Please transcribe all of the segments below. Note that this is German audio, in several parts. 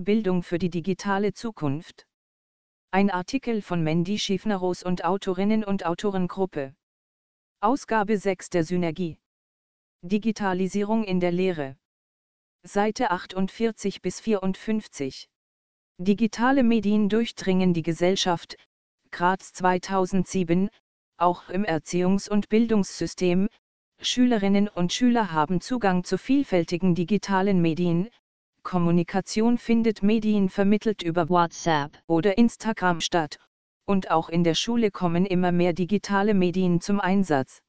Bildung für die digitale Zukunft. Ein Artikel von Mandy Schiefneros und Autorinnen und Autorengruppe. Ausgabe 6 der Synergie. Digitalisierung in der Lehre. Seite 48 bis 54. Digitale Medien durchdringen die Gesellschaft. Graz 2007. Auch im Erziehungs- und Bildungssystem. Schülerinnen und Schüler haben Zugang zu vielfältigen digitalen Medien. Kommunikation findet Medien vermittelt über WhatsApp oder Instagram statt. Und auch in der Schule kommen immer mehr digitale Medien zum Einsatz.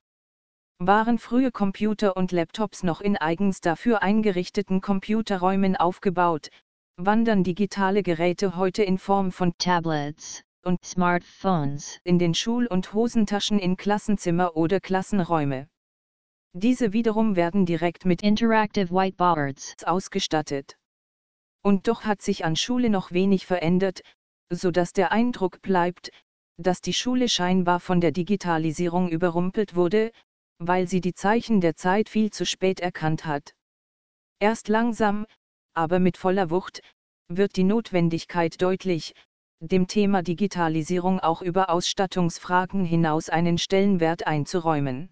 Waren frühe Computer und Laptops noch in eigens dafür eingerichteten Computerräumen aufgebaut, wandern digitale Geräte heute in Form von Tablets und Smartphones in den Schul- und Hosentaschen in Klassenzimmer oder Klassenräume. Diese wiederum werden direkt mit Interactive Whiteboards ausgestattet. Und doch hat sich an Schule noch wenig verändert, so dass der Eindruck bleibt, dass die Schule scheinbar von der Digitalisierung überrumpelt wurde, weil sie die Zeichen der Zeit viel zu spät erkannt hat. Erst langsam, aber mit voller Wucht, wird die Notwendigkeit deutlich, dem Thema Digitalisierung auch über Ausstattungsfragen hinaus einen Stellenwert einzuräumen.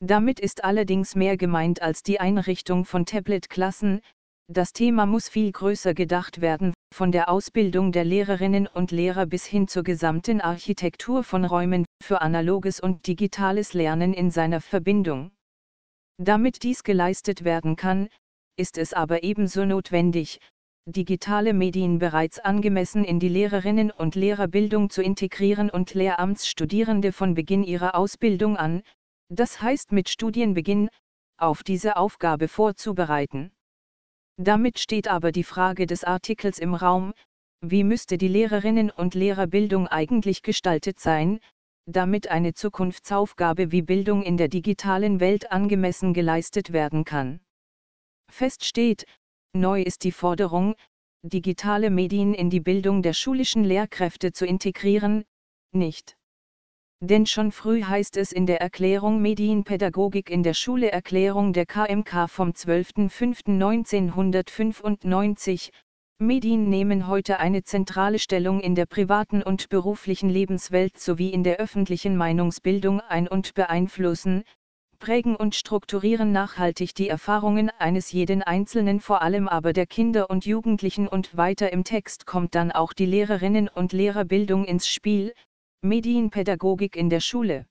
Damit ist allerdings mehr gemeint als die Einrichtung von Tablet-Klassen, das Thema muss viel größer gedacht werden, von der Ausbildung der Lehrerinnen und Lehrer bis hin zur gesamten Architektur von Räumen für analoges und digitales Lernen in seiner Verbindung. Damit dies geleistet werden kann, ist es aber ebenso notwendig, digitale Medien bereits angemessen in die Lehrerinnen und Lehrerbildung zu integrieren und Lehramtsstudierende von Beginn ihrer Ausbildung an, das heißt mit Studienbeginn, auf diese Aufgabe vorzubereiten. Damit steht aber die Frage des Artikels im Raum, wie müsste die Lehrerinnen und Lehrerbildung eigentlich gestaltet sein, damit eine Zukunftsaufgabe wie Bildung in der digitalen Welt angemessen geleistet werden kann. Fest steht, neu ist die Forderung, digitale Medien in die Bildung der schulischen Lehrkräfte zu integrieren, nicht. Denn schon früh heißt es in der Erklärung Medienpädagogik in der Schule Erklärung der KMK vom 12.05.1995, Medien nehmen heute eine zentrale Stellung in der privaten und beruflichen Lebenswelt sowie in der öffentlichen Meinungsbildung ein und beeinflussen, prägen und strukturieren nachhaltig die Erfahrungen eines jeden Einzelnen vor allem aber der Kinder und Jugendlichen. Und weiter im Text kommt dann auch die Lehrerinnen und Lehrerbildung ins Spiel, Medienpädagogik in der Schule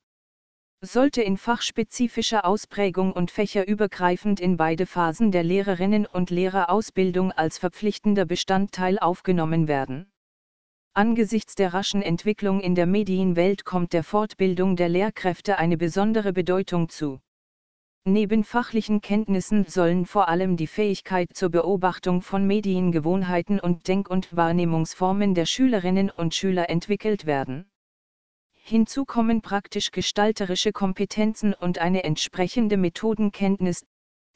sollte in fachspezifischer Ausprägung und fächerübergreifend in beide Phasen der Lehrerinnen und Lehrerausbildung als verpflichtender Bestandteil aufgenommen werden. Angesichts der raschen Entwicklung in der Medienwelt kommt der Fortbildung der Lehrkräfte eine besondere Bedeutung zu. Neben fachlichen Kenntnissen sollen vor allem die Fähigkeit zur Beobachtung von Mediengewohnheiten und Denk- und Wahrnehmungsformen der Schülerinnen und Schüler entwickelt werden. Hinzu kommen praktisch-gestalterische Kompetenzen und eine entsprechende Methodenkenntnis,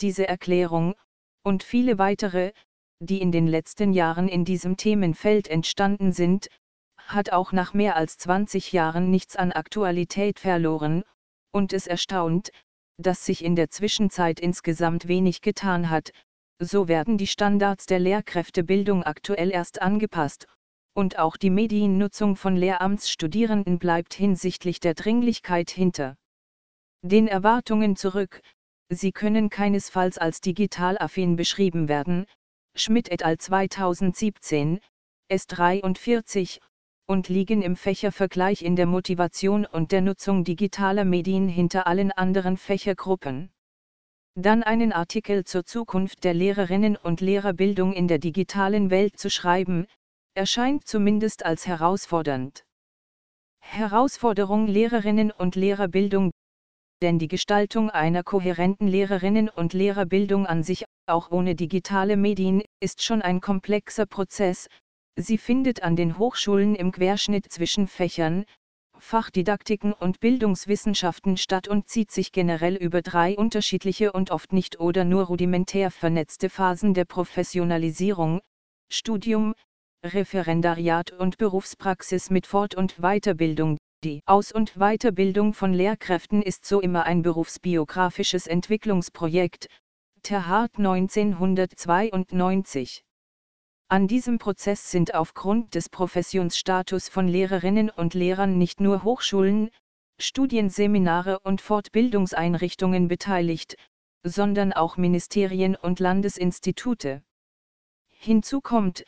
diese Erklärung, und viele weitere, die in den letzten Jahren in diesem Themenfeld entstanden sind, hat auch nach mehr als 20 Jahren nichts an Aktualität verloren, und es erstaunt, dass sich in der Zwischenzeit insgesamt wenig getan hat, so werden die Standards der Lehrkräftebildung aktuell erst angepasst, und auch die Mediennutzung von Lehramtsstudierenden bleibt hinsichtlich der Dringlichkeit hinter den Erwartungen zurück, sie können keinesfalls als digital affin beschrieben werden, Schmidt et al. 2017, S43, und liegen im Fächervergleich in der Motivation und der Nutzung digitaler Medien hinter allen anderen Fächergruppen. Dann einen Artikel zur Zukunft der Lehrerinnen und Lehrerbildung in der digitalen Welt zu schreiben, erscheint zumindest als herausfordernd. Herausforderung Lehrerinnen und Lehrerbildung denn die Gestaltung einer kohärenten Lehrerinnen und Lehrerbildung an sich, auch ohne digitale Medien, ist schon ein komplexer Prozess, sie findet an den Hochschulen im Querschnitt zwischen Fächern, Fachdidaktiken und Bildungswissenschaften statt und zieht sich generell über drei unterschiedliche und oft nicht oder nur rudimentär vernetzte Phasen der Professionalisierung, Studium, Referendariat und Berufspraxis mit Fort- und Weiterbildung. Die Aus- und Weiterbildung von Lehrkräften ist so immer ein berufsbiografisches Entwicklungsprojekt. Terhart 1992 An diesem Prozess sind aufgrund des Professionsstatus von Lehrerinnen und Lehrern nicht nur Hochschulen, Studienseminare und Fortbildungseinrichtungen beteiligt, sondern auch Ministerien und Landesinstitute. Hinzu kommt,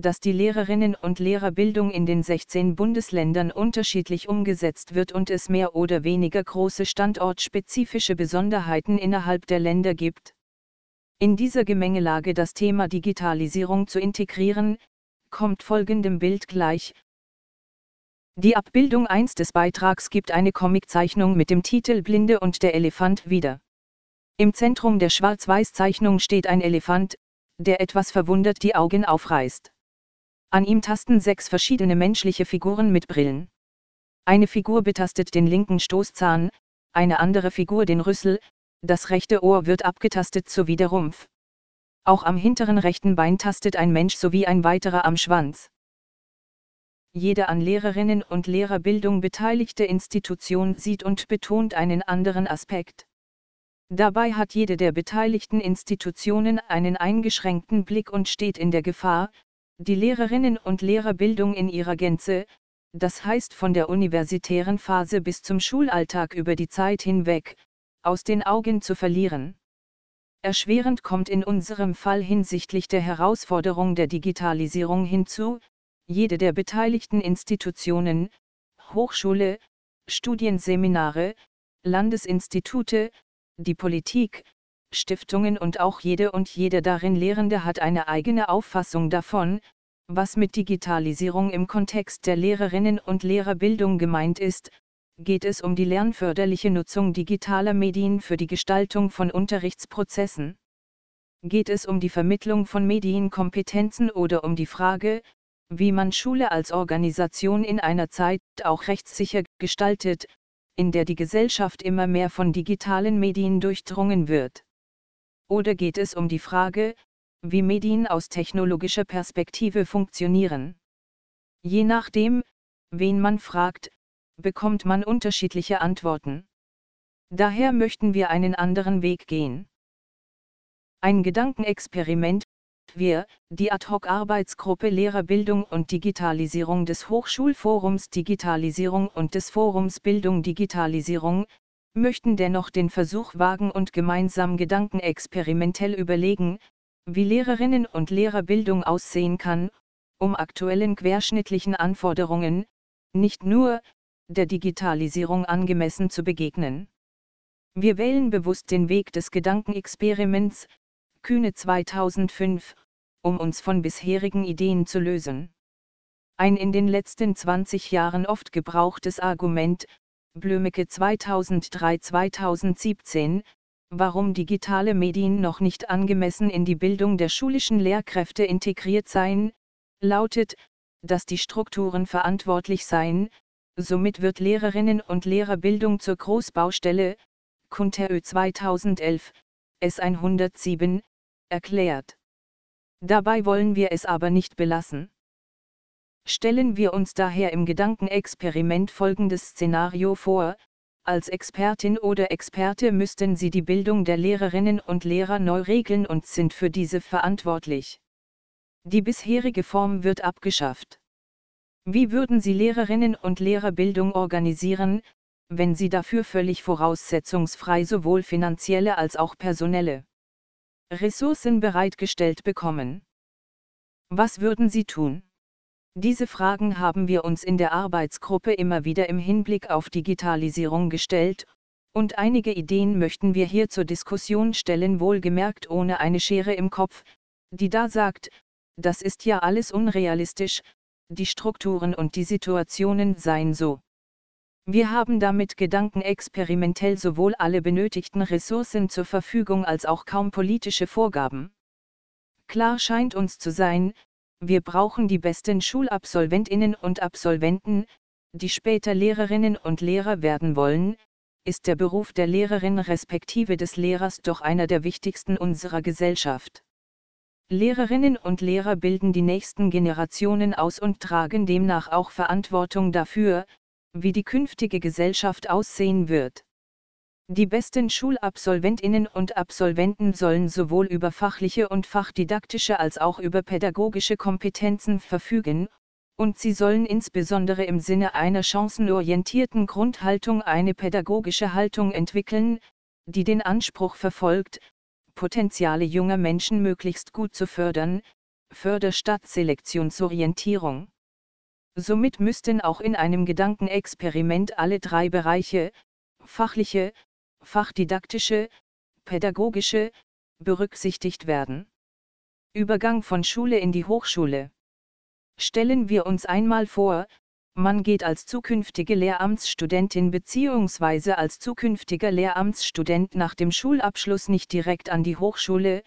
dass die Lehrerinnen und Lehrerbildung in den 16 Bundesländern unterschiedlich umgesetzt wird und es mehr oder weniger große standortspezifische Besonderheiten innerhalb der Länder gibt. In dieser Gemengelage das Thema Digitalisierung zu integrieren, kommt folgendem Bild gleich. Die Abbildung 1 des Beitrags gibt eine Comiczeichnung mit dem Titel Blinde und der Elefant wieder. Im Zentrum der Schwarz-Weiß-Zeichnung steht ein Elefant, der etwas verwundert die Augen aufreißt. An ihm tasten sechs verschiedene menschliche Figuren mit Brillen. Eine Figur betastet den linken Stoßzahn, eine andere Figur den Rüssel, das rechte Ohr wird abgetastet sowie der Rumpf. Auch am hinteren rechten Bein tastet ein Mensch sowie ein weiterer am Schwanz. Jede an Lehrerinnen und Lehrerbildung beteiligte Institution sieht und betont einen anderen Aspekt. Dabei hat jede der beteiligten Institutionen einen eingeschränkten Blick und steht in der Gefahr, die Lehrerinnen und Lehrerbildung in ihrer Gänze, das heißt von der universitären Phase bis zum Schulalltag über die Zeit hinweg, aus den Augen zu verlieren. Erschwerend kommt in unserem Fall hinsichtlich der Herausforderung der Digitalisierung hinzu, jede der beteiligten Institutionen, Hochschule, Studienseminare, Landesinstitute, die Politik, Stiftungen und auch jede und jede darin Lehrende hat eine eigene Auffassung davon, was mit Digitalisierung im Kontext der Lehrerinnen und Lehrerbildung gemeint ist, geht es um die lernförderliche Nutzung digitaler Medien für die Gestaltung von Unterrichtsprozessen. Geht es um die Vermittlung von Medienkompetenzen oder um die Frage, wie man Schule als Organisation in einer Zeit auch rechtssicher gestaltet, in der die Gesellschaft immer mehr von digitalen Medien durchdrungen wird? Oder geht es um die Frage, wie Medien aus technologischer Perspektive funktionieren? Je nachdem, wen man fragt, bekommt man unterschiedliche Antworten. Daher möchten wir einen anderen Weg gehen. Ein Gedankenexperiment, wir, die Ad-Hoc-Arbeitsgruppe Lehrerbildung und Digitalisierung des Hochschulforums Digitalisierung und des Forums Bildung Digitalisierung, möchten dennoch den Versuch wagen und gemeinsam gedankenexperimentell überlegen, wie Lehrerinnen und Lehrerbildung aussehen kann, um aktuellen querschnittlichen Anforderungen, nicht nur, der Digitalisierung angemessen zu begegnen. Wir wählen bewusst den Weg des Gedankenexperiments, Kühne 2005, um uns von bisherigen Ideen zu lösen. Ein in den letzten 20 Jahren oft gebrauchtes Argument, Blömecke 2003-2017, warum digitale Medien noch nicht angemessen in die Bildung der schulischen Lehrkräfte integriert seien, lautet, dass die Strukturen verantwortlich seien, Somit wird Lehrerinnen und Lehrerbildung zur Großbaustelle, Kunterö 2011, S107, erklärt. Dabei wollen wir es aber nicht belassen. Stellen wir uns daher im Gedankenexperiment folgendes Szenario vor, als Expertin oder Experte müssten Sie die Bildung der Lehrerinnen und Lehrer neu regeln und sind für diese verantwortlich. Die bisherige Form wird abgeschafft. Wie würden Sie Lehrerinnen und Lehrerbildung organisieren, wenn Sie dafür völlig voraussetzungsfrei sowohl finanzielle als auch personelle Ressourcen bereitgestellt bekommen? Was würden Sie tun? Diese Fragen haben wir uns in der Arbeitsgruppe immer wieder im Hinblick auf Digitalisierung gestellt, und einige Ideen möchten wir hier zur Diskussion stellen, wohlgemerkt ohne eine Schere im Kopf, die da sagt, das ist ja alles unrealistisch, die Strukturen und die Situationen seien so. Wir haben damit Gedanken experimentell sowohl alle benötigten Ressourcen zur Verfügung als auch kaum politische Vorgaben. Klar scheint uns zu sein, wir brauchen die besten Schulabsolventinnen und Absolventen, die später Lehrerinnen und Lehrer werden wollen, ist der Beruf der Lehrerin respektive des Lehrers doch einer der wichtigsten unserer Gesellschaft. Lehrerinnen und Lehrer bilden die nächsten Generationen aus und tragen demnach auch Verantwortung dafür, wie die künftige Gesellschaft aussehen wird. Die besten Schulabsolventinnen und Absolventen sollen sowohl über fachliche und fachdidaktische als auch über pädagogische Kompetenzen verfügen, und sie sollen insbesondere im Sinne einer chancenorientierten Grundhaltung eine pädagogische Haltung entwickeln, die den Anspruch verfolgt, Potenziale junger Menschen möglichst gut zu fördern, Förderstadt Selektionsorientierung. Somit müssten auch in einem Gedankenexperiment alle drei Bereiche, fachliche, fachdidaktische, pädagogische, berücksichtigt werden. Übergang von Schule in die Hochschule. Stellen wir uns einmal vor, man geht als zukünftige Lehramtsstudentin bzw. als zukünftiger Lehramtsstudent nach dem Schulabschluss nicht direkt an die Hochschule,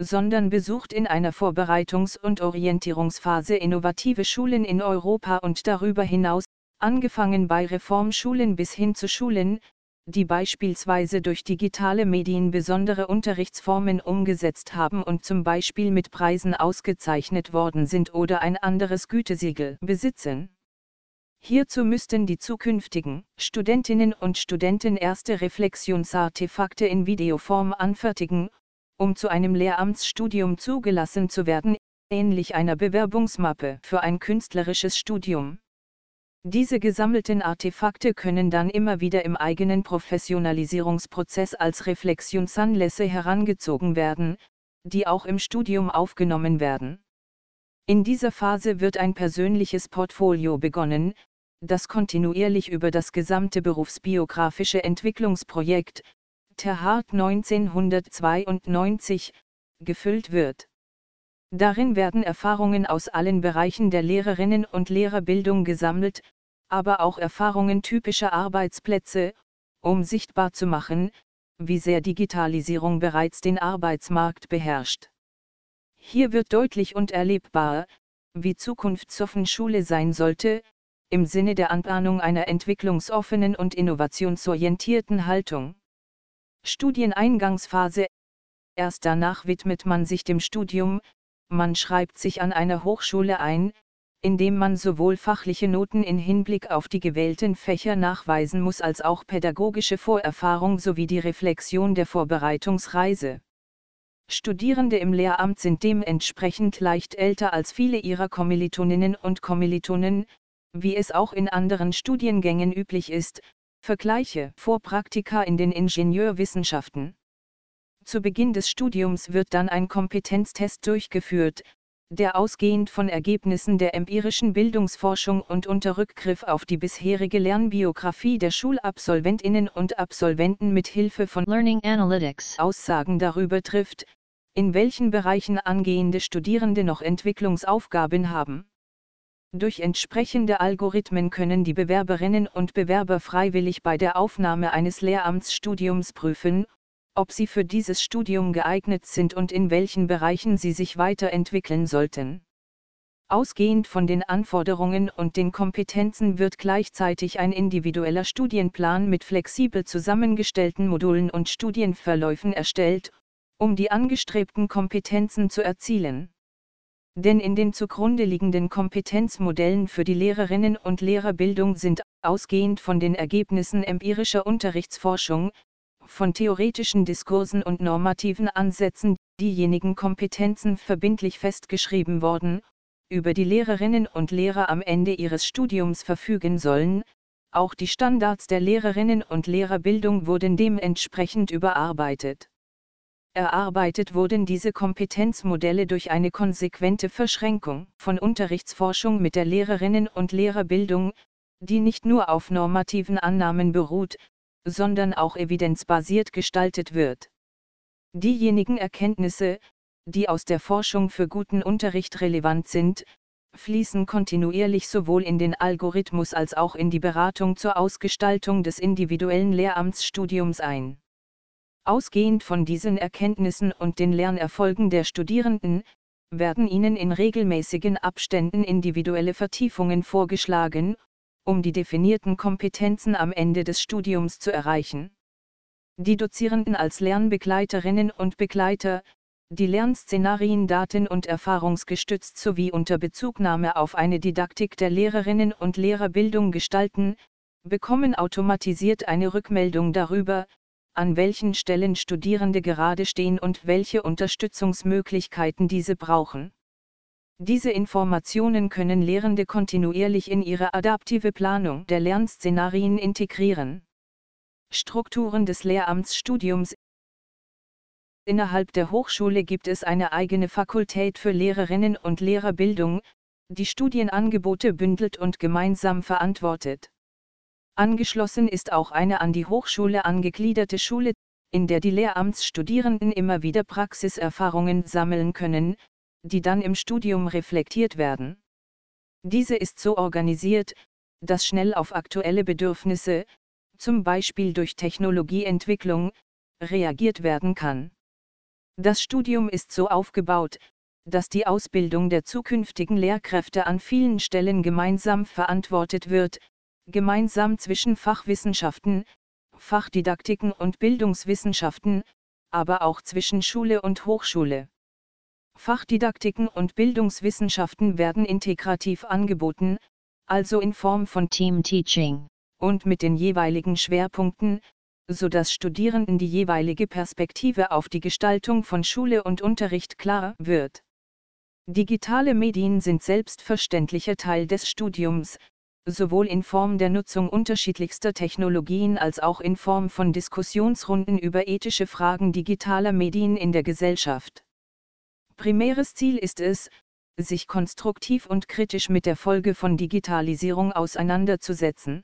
sondern besucht in einer Vorbereitungs- und Orientierungsphase innovative Schulen in Europa und darüber hinaus, angefangen bei Reformschulen bis hin zu Schulen, die beispielsweise durch digitale Medien besondere Unterrichtsformen umgesetzt haben und zum Beispiel mit Preisen ausgezeichnet worden sind oder ein anderes Gütesiegel besitzen. Hierzu müssten die zukünftigen Studentinnen und Studenten erste Reflexionsartefakte in Videoform anfertigen, um zu einem Lehramtsstudium zugelassen zu werden, ähnlich einer Bewerbungsmappe für ein künstlerisches Studium. Diese gesammelten Artefakte können dann immer wieder im eigenen Professionalisierungsprozess als Reflexionsanlässe herangezogen werden, die auch im Studium aufgenommen werden. In dieser Phase wird ein persönliches Portfolio begonnen, das kontinuierlich über das gesamte berufsbiografische Entwicklungsprojekt, Terhart 1992, gefüllt wird. Darin werden Erfahrungen aus allen Bereichen der Lehrerinnen und Lehrerbildung gesammelt, aber auch Erfahrungen typischer Arbeitsplätze, um sichtbar zu machen, wie sehr Digitalisierung bereits den Arbeitsmarkt beherrscht. Hier wird deutlich und erlebbar, wie zukunftsoffen Schule sein sollte, im Sinne der Anbahnung einer entwicklungsoffenen und innovationsorientierten Haltung. Studieneingangsphase Erst danach widmet man sich dem Studium, man schreibt sich an einer Hochschule ein, indem man sowohl fachliche Noten in Hinblick auf die gewählten Fächer nachweisen muss als auch pädagogische Vorerfahrung sowie die Reflexion der Vorbereitungsreise. Studierende im Lehramt sind dementsprechend leicht älter als viele ihrer Kommilitoninnen und Kommilitonen, wie es auch in anderen Studiengängen üblich ist, Vergleiche Vorpraktika in den Ingenieurwissenschaften. Zu Beginn des Studiums wird dann ein Kompetenztest durchgeführt, der ausgehend von Ergebnissen der empirischen Bildungsforschung und unter Rückgriff auf die bisherige Lernbiografie der Schulabsolventinnen und Absolventen mit Hilfe von Learning Analytics Aussagen darüber trifft, in welchen Bereichen angehende Studierende noch Entwicklungsaufgaben haben. Durch entsprechende Algorithmen können die Bewerberinnen und Bewerber freiwillig bei der Aufnahme eines Lehramtsstudiums prüfen, ob sie für dieses Studium geeignet sind und in welchen Bereichen sie sich weiterentwickeln sollten. Ausgehend von den Anforderungen und den Kompetenzen wird gleichzeitig ein individueller Studienplan mit flexibel zusammengestellten Modulen und Studienverläufen erstellt, um die angestrebten Kompetenzen zu erzielen. Denn in den zugrunde liegenden Kompetenzmodellen für die Lehrerinnen und Lehrerbildung sind, ausgehend von den Ergebnissen empirischer Unterrichtsforschung, von theoretischen Diskursen und normativen Ansätzen, diejenigen Kompetenzen verbindlich festgeschrieben worden, über die Lehrerinnen und Lehrer am Ende ihres Studiums verfügen sollen, auch die Standards der Lehrerinnen und Lehrerbildung wurden dementsprechend überarbeitet. Erarbeitet wurden diese Kompetenzmodelle durch eine konsequente Verschränkung von Unterrichtsforschung mit der Lehrerinnen und Lehrerbildung, die nicht nur auf normativen Annahmen beruht, sondern auch evidenzbasiert gestaltet wird. Diejenigen Erkenntnisse, die aus der Forschung für guten Unterricht relevant sind, fließen kontinuierlich sowohl in den Algorithmus als auch in die Beratung zur Ausgestaltung des individuellen Lehramtsstudiums ein. Ausgehend von diesen Erkenntnissen und den Lernerfolgen der Studierenden, werden ihnen in regelmäßigen Abständen individuelle Vertiefungen vorgeschlagen, um die definierten Kompetenzen am Ende des Studiums zu erreichen. Die Dozierenden als Lernbegleiterinnen und Begleiter, die Lernszenarien daten- und erfahrungsgestützt sowie unter Bezugnahme auf eine Didaktik der Lehrerinnen und Lehrerbildung gestalten, bekommen automatisiert eine Rückmeldung darüber, an welchen Stellen Studierende gerade stehen und welche Unterstützungsmöglichkeiten diese brauchen. Diese Informationen können Lehrende kontinuierlich in ihre adaptive Planung der Lernszenarien integrieren. Strukturen des Lehramtsstudiums Innerhalb der Hochschule gibt es eine eigene Fakultät für Lehrerinnen und Lehrerbildung, die Studienangebote bündelt und gemeinsam verantwortet. Angeschlossen ist auch eine an die Hochschule angegliederte Schule, in der die Lehramtsstudierenden immer wieder Praxiserfahrungen sammeln können, die dann im Studium reflektiert werden. Diese ist so organisiert, dass schnell auf aktuelle Bedürfnisse, zum Beispiel durch Technologieentwicklung, reagiert werden kann. Das Studium ist so aufgebaut, dass die Ausbildung der zukünftigen Lehrkräfte an vielen Stellen gemeinsam verantwortet wird, gemeinsam zwischen Fachwissenschaften, Fachdidaktiken und Bildungswissenschaften, aber auch zwischen Schule und Hochschule. Fachdidaktiken und Bildungswissenschaften werden integrativ angeboten, also in Form von Team Teaching, und mit den jeweiligen Schwerpunkten, so dass Studierenden die jeweilige Perspektive auf die Gestaltung von Schule und Unterricht klar wird. Digitale Medien sind selbstverständlicher Teil des Studiums, sowohl in Form der Nutzung unterschiedlichster Technologien als auch in Form von Diskussionsrunden über ethische Fragen digitaler Medien in der Gesellschaft. Primäres Ziel ist es, sich konstruktiv und kritisch mit der Folge von Digitalisierung auseinanderzusetzen.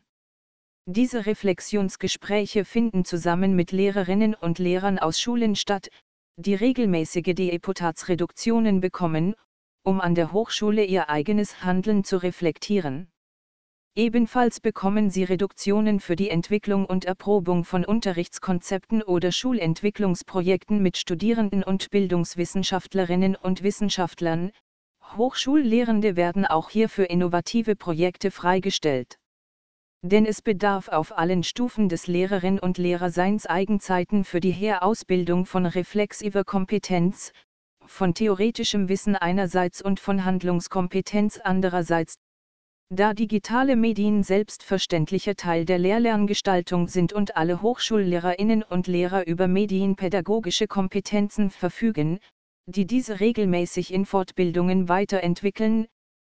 Diese Reflexionsgespräche finden zusammen mit Lehrerinnen und Lehrern aus Schulen statt, die regelmäßige Deputatsreduktionen bekommen, um an der Hochschule ihr eigenes Handeln zu reflektieren. Ebenfalls bekommen sie Reduktionen für die Entwicklung und Erprobung von Unterrichtskonzepten oder Schulentwicklungsprojekten mit Studierenden und Bildungswissenschaftlerinnen und Wissenschaftlern. Hochschullehrende werden auch hier für innovative Projekte freigestellt. Denn es bedarf auf allen Stufen des Lehrerin- und Lehrerseins Eigenzeiten für die Herausbildung von reflexiver Kompetenz, von theoretischem Wissen einerseits und von Handlungskompetenz andererseits, da digitale Medien selbstverständlicher Teil der Lehrlerngestaltung sind und alle Hochschullehrerinnen und Lehrer über medienpädagogische Kompetenzen verfügen, die diese regelmäßig in Fortbildungen weiterentwickeln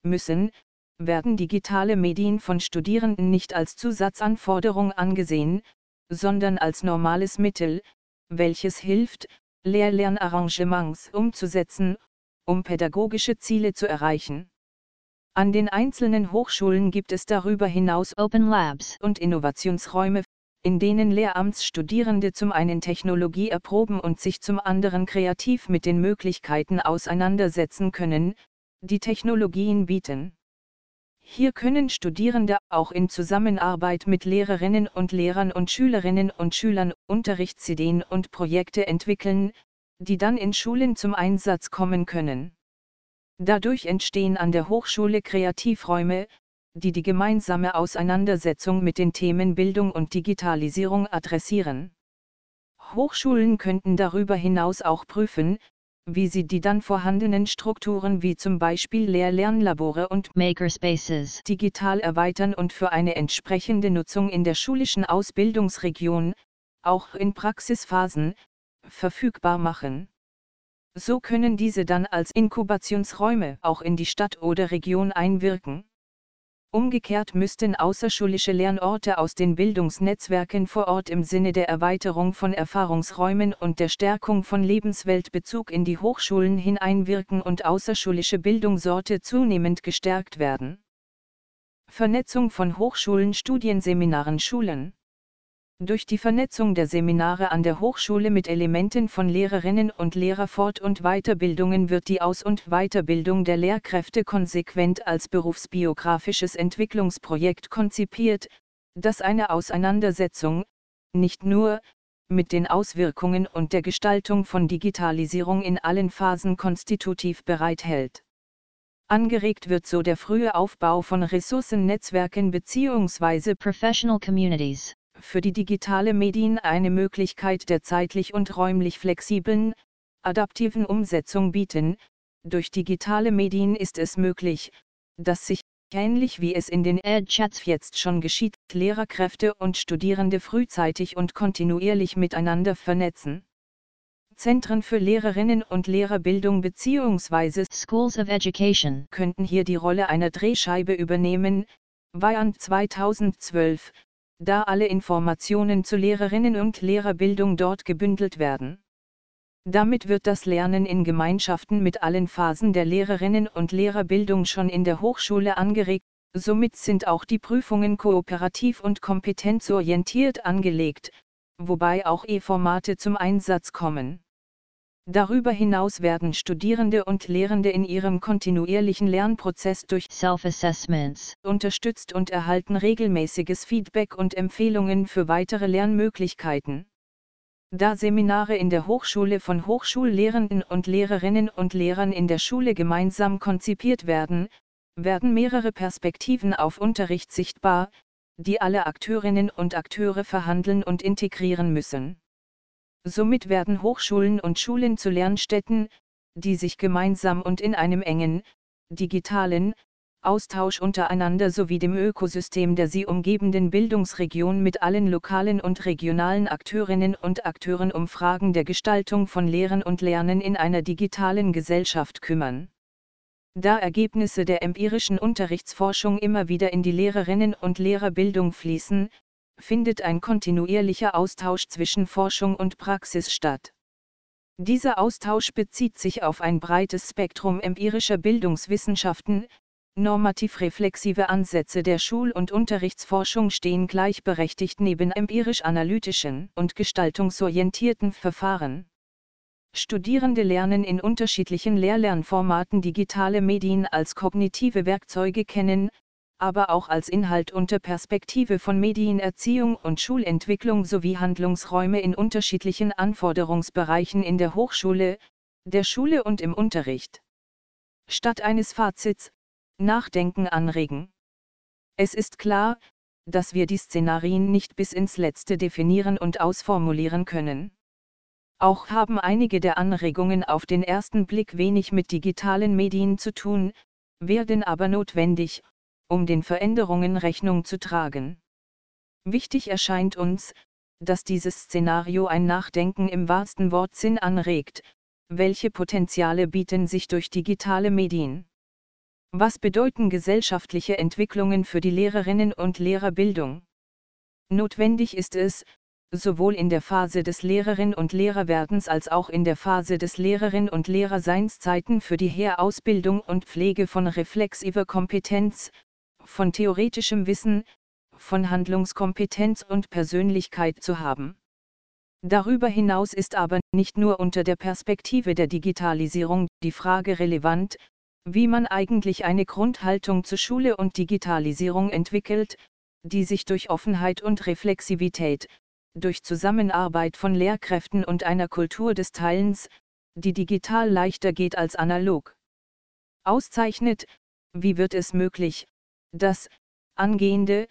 müssen, werden digitale Medien von Studierenden nicht als Zusatzanforderung angesehen, sondern als normales Mittel, welches hilft, Lehr-Lernarrangements umzusetzen, um pädagogische Ziele zu erreichen. An den einzelnen Hochschulen gibt es darüber hinaus Open Labs und Innovationsräume, in denen Lehramtsstudierende zum einen Technologie erproben und sich zum anderen kreativ mit den Möglichkeiten auseinandersetzen können, die Technologien bieten. Hier können Studierende auch in Zusammenarbeit mit Lehrerinnen und Lehrern und Schülerinnen und Schülern Unterrichtsideen und Projekte entwickeln, die dann in Schulen zum Einsatz kommen können. Dadurch entstehen an der Hochschule Kreativräume, die die gemeinsame Auseinandersetzung mit den Themen Bildung und Digitalisierung adressieren. Hochschulen könnten darüber hinaus auch prüfen, wie sie die dann vorhandenen Strukturen wie zum Beispiel Lehr-Lernlabore und Makerspaces digital erweitern und für eine entsprechende Nutzung in der schulischen Ausbildungsregion, auch in Praxisphasen, verfügbar machen. So können diese dann als Inkubationsräume auch in die Stadt oder Region einwirken. Umgekehrt müssten außerschulische Lernorte aus den Bildungsnetzwerken vor Ort im Sinne der Erweiterung von Erfahrungsräumen und der Stärkung von Lebensweltbezug in die Hochschulen hineinwirken und außerschulische Bildungsorte zunehmend gestärkt werden. Vernetzung von Hochschulen, Studienseminaren, Schulen durch die Vernetzung der Seminare an der Hochschule mit Elementen von Lehrerinnen und Lehrerfort- und Weiterbildungen wird die Aus- und Weiterbildung der Lehrkräfte konsequent als berufsbiografisches Entwicklungsprojekt konzipiert, das eine Auseinandersetzung, nicht nur, mit den Auswirkungen und der Gestaltung von Digitalisierung in allen Phasen konstitutiv bereithält. Angeregt wird so der frühe Aufbau von Ressourcennetzwerken bzw. Professional Communities für die digitale Medien eine Möglichkeit der zeitlich und räumlich flexiblen, adaptiven Umsetzung bieten. Durch digitale Medien ist es möglich, dass sich Ähnlich wie es in den EdChats jetzt schon geschieht, Lehrerkräfte und Studierende frühzeitig und kontinuierlich miteinander vernetzen. Zentren für Lehrerinnen und Lehrerbildung bzw. Schools of Education könnten hier die Rolle einer Drehscheibe übernehmen, Weiand 2012, da alle Informationen zu Lehrerinnen und Lehrerbildung dort gebündelt werden. Damit wird das Lernen in Gemeinschaften mit allen Phasen der Lehrerinnen und Lehrerbildung schon in der Hochschule angeregt, somit sind auch die Prüfungen kooperativ und kompetenzorientiert angelegt, wobei auch E-Formate zum Einsatz kommen. Darüber hinaus werden Studierende und Lehrende in ihrem kontinuierlichen Lernprozess durch Self-Assessments unterstützt und erhalten regelmäßiges Feedback und Empfehlungen für weitere Lernmöglichkeiten. Da Seminare in der Hochschule von Hochschullehrenden und Lehrerinnen und Lehrern in der Schule gemeinsam konzipiert werden, werden mehrere Perspektiven auf Unterricht sichtbar, die alle Akteurinnen und Akteure verhandeln und integrieren müssen. Somit werden Hochschulen und Schulen zu Lernstätten, die sich gemeinsam und in einem engen, digitalen, Austausch untereinander sowie dem Ökosystem der sie umgebenden Bildungsregion mit allen lokalen und regionalen Akteurinnen und Akteuren um Fragen der Gestaltung von Lehren und Lernen in einer digitalen Gesellschaft kümmern. Da Ergebnisse der empirischen Unterrichtsforschung immer wieder in die Lehrerinnen und Lehrerbildung fließen, findet ein kontinuierlicher Austausch zwischen Forschung und Praxis statt. Dieser Austausch bezieht sich auf ein breites Spektrum empirischer Bildungswissenschaften, Normativ-reflexive Ansätze der Schul- und Unterrichtsforschung stehen gleichberechtigt neben empirisch-analytischen und gestaltungsorientierten Verfahren. Studierende lernen in unterschiedlichen Lehrlernformaten digitale Medien als kognitive Werkzeuge kennen, aber auch als Inhalt unter Perspektive von Medienerziehung und Schulentwicklung sowie Handlungsräume in unterschiedlichen Anforderungsbereichen in der Hochschule, der Schule und im Unterricht. Statt eines Fazits, Nachdenken anregen. Es ist klar, dass wir die Szenarien nicht bis ins Letzte definieren und ausformulieren können. Auch haben einige der Anregungen auf den ersten Blick wenig mit digitalen Medien zu tun, werden aber notwendig, um den Veränderungen Rechnung zu tragen. Wichtig erscheint uns, dass dieses Szenario ein Nachdenken im wahrsten Wortsinn anregt, welche Potenziale bieten sich durch digitale Medien. Was bedeuten gesellschaftliche Entwicklungen für die Lehrerinnen und Lehrerbildung? Notwendig ist es, sowohl in der Phase des Lehrerin- und Lehrerwerdens als auch in der Phase des Lehrerin- und Lehrerseinszeiten für die Herausbildung und Pflege von reflexiver Kompetenz, von theoretischem Wissen, von Handlungskompetenz und Persönlichkeit zu haben. Darüber hinaus ist aber nicht nur unter der Perspektive der Digitalisierung die Frage relevant, wie man eigentlich eine Grundhaltung zu Schule und Digitalisierung entwickelt, die sich durch Offenheit und Reflexivität, durch Zusammenarbeit von Lehrkräften und einer Kultur des Teilens, die digital leichter geht als analog. Auszeichnet, wie wird es möglich, dass angehende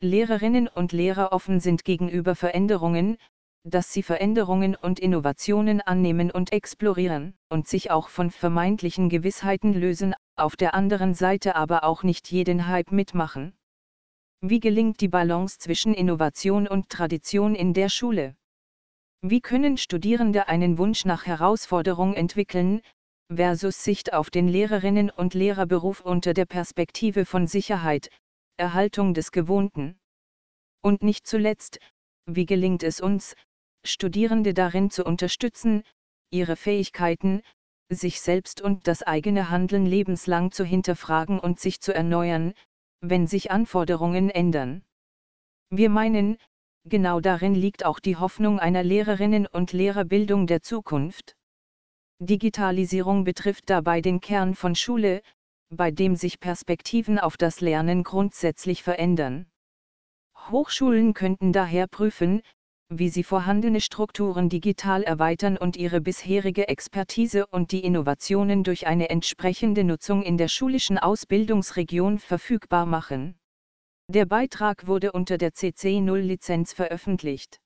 Lehrerinnen und Lehrer offen sind gegenüber Veränderungen, dass sie Veränderungen und Innovationen annehmen und explorieren und sich auch von vermeintlichen Gewissheiten lösen, auf der anderen Seite aber auch nicht jeden Hype mitmachen. Wie gelingt die Balance zwischen Innovation und Tradition in der Schule? Wie können Studierende einen Wunsch nach Herausforderung entwickeln, versus Sicht auf den Lehrerinnen und Lehrerberuf unter der Perspektive von Sicherheit, Erhaltung des Gewohnten? Und nicht zuletzt, wie gelingt es uns, Studierende darin zu unterstützen, ihre Fähigkeiten, sich selbst und das eigene Handeln lebenslang zu hinterfragen und sich zu erneuern, wenn sich Anforderungen ändern. Wir meinen, genau darin liegt auch die Hoffnung einer Lehrerinnen- und Lehrerbildung der Zukunft. Digitalisierung betrifft dabei den Kern von Schule, bei dem sich Perspektiven auf das Lernen grundsätzlich verändern. Hochschulen könnten daher prüfen, wie sie vorhandene Strukturen digital erweitern und ihre bisherige Expertise und die Innovationen durch eine entsprechende Nutzung in der schulischen Ausbildungsregion verfügbar machen. Der Beitrag wurde unter der CC0 Lizenz veröffentlicht.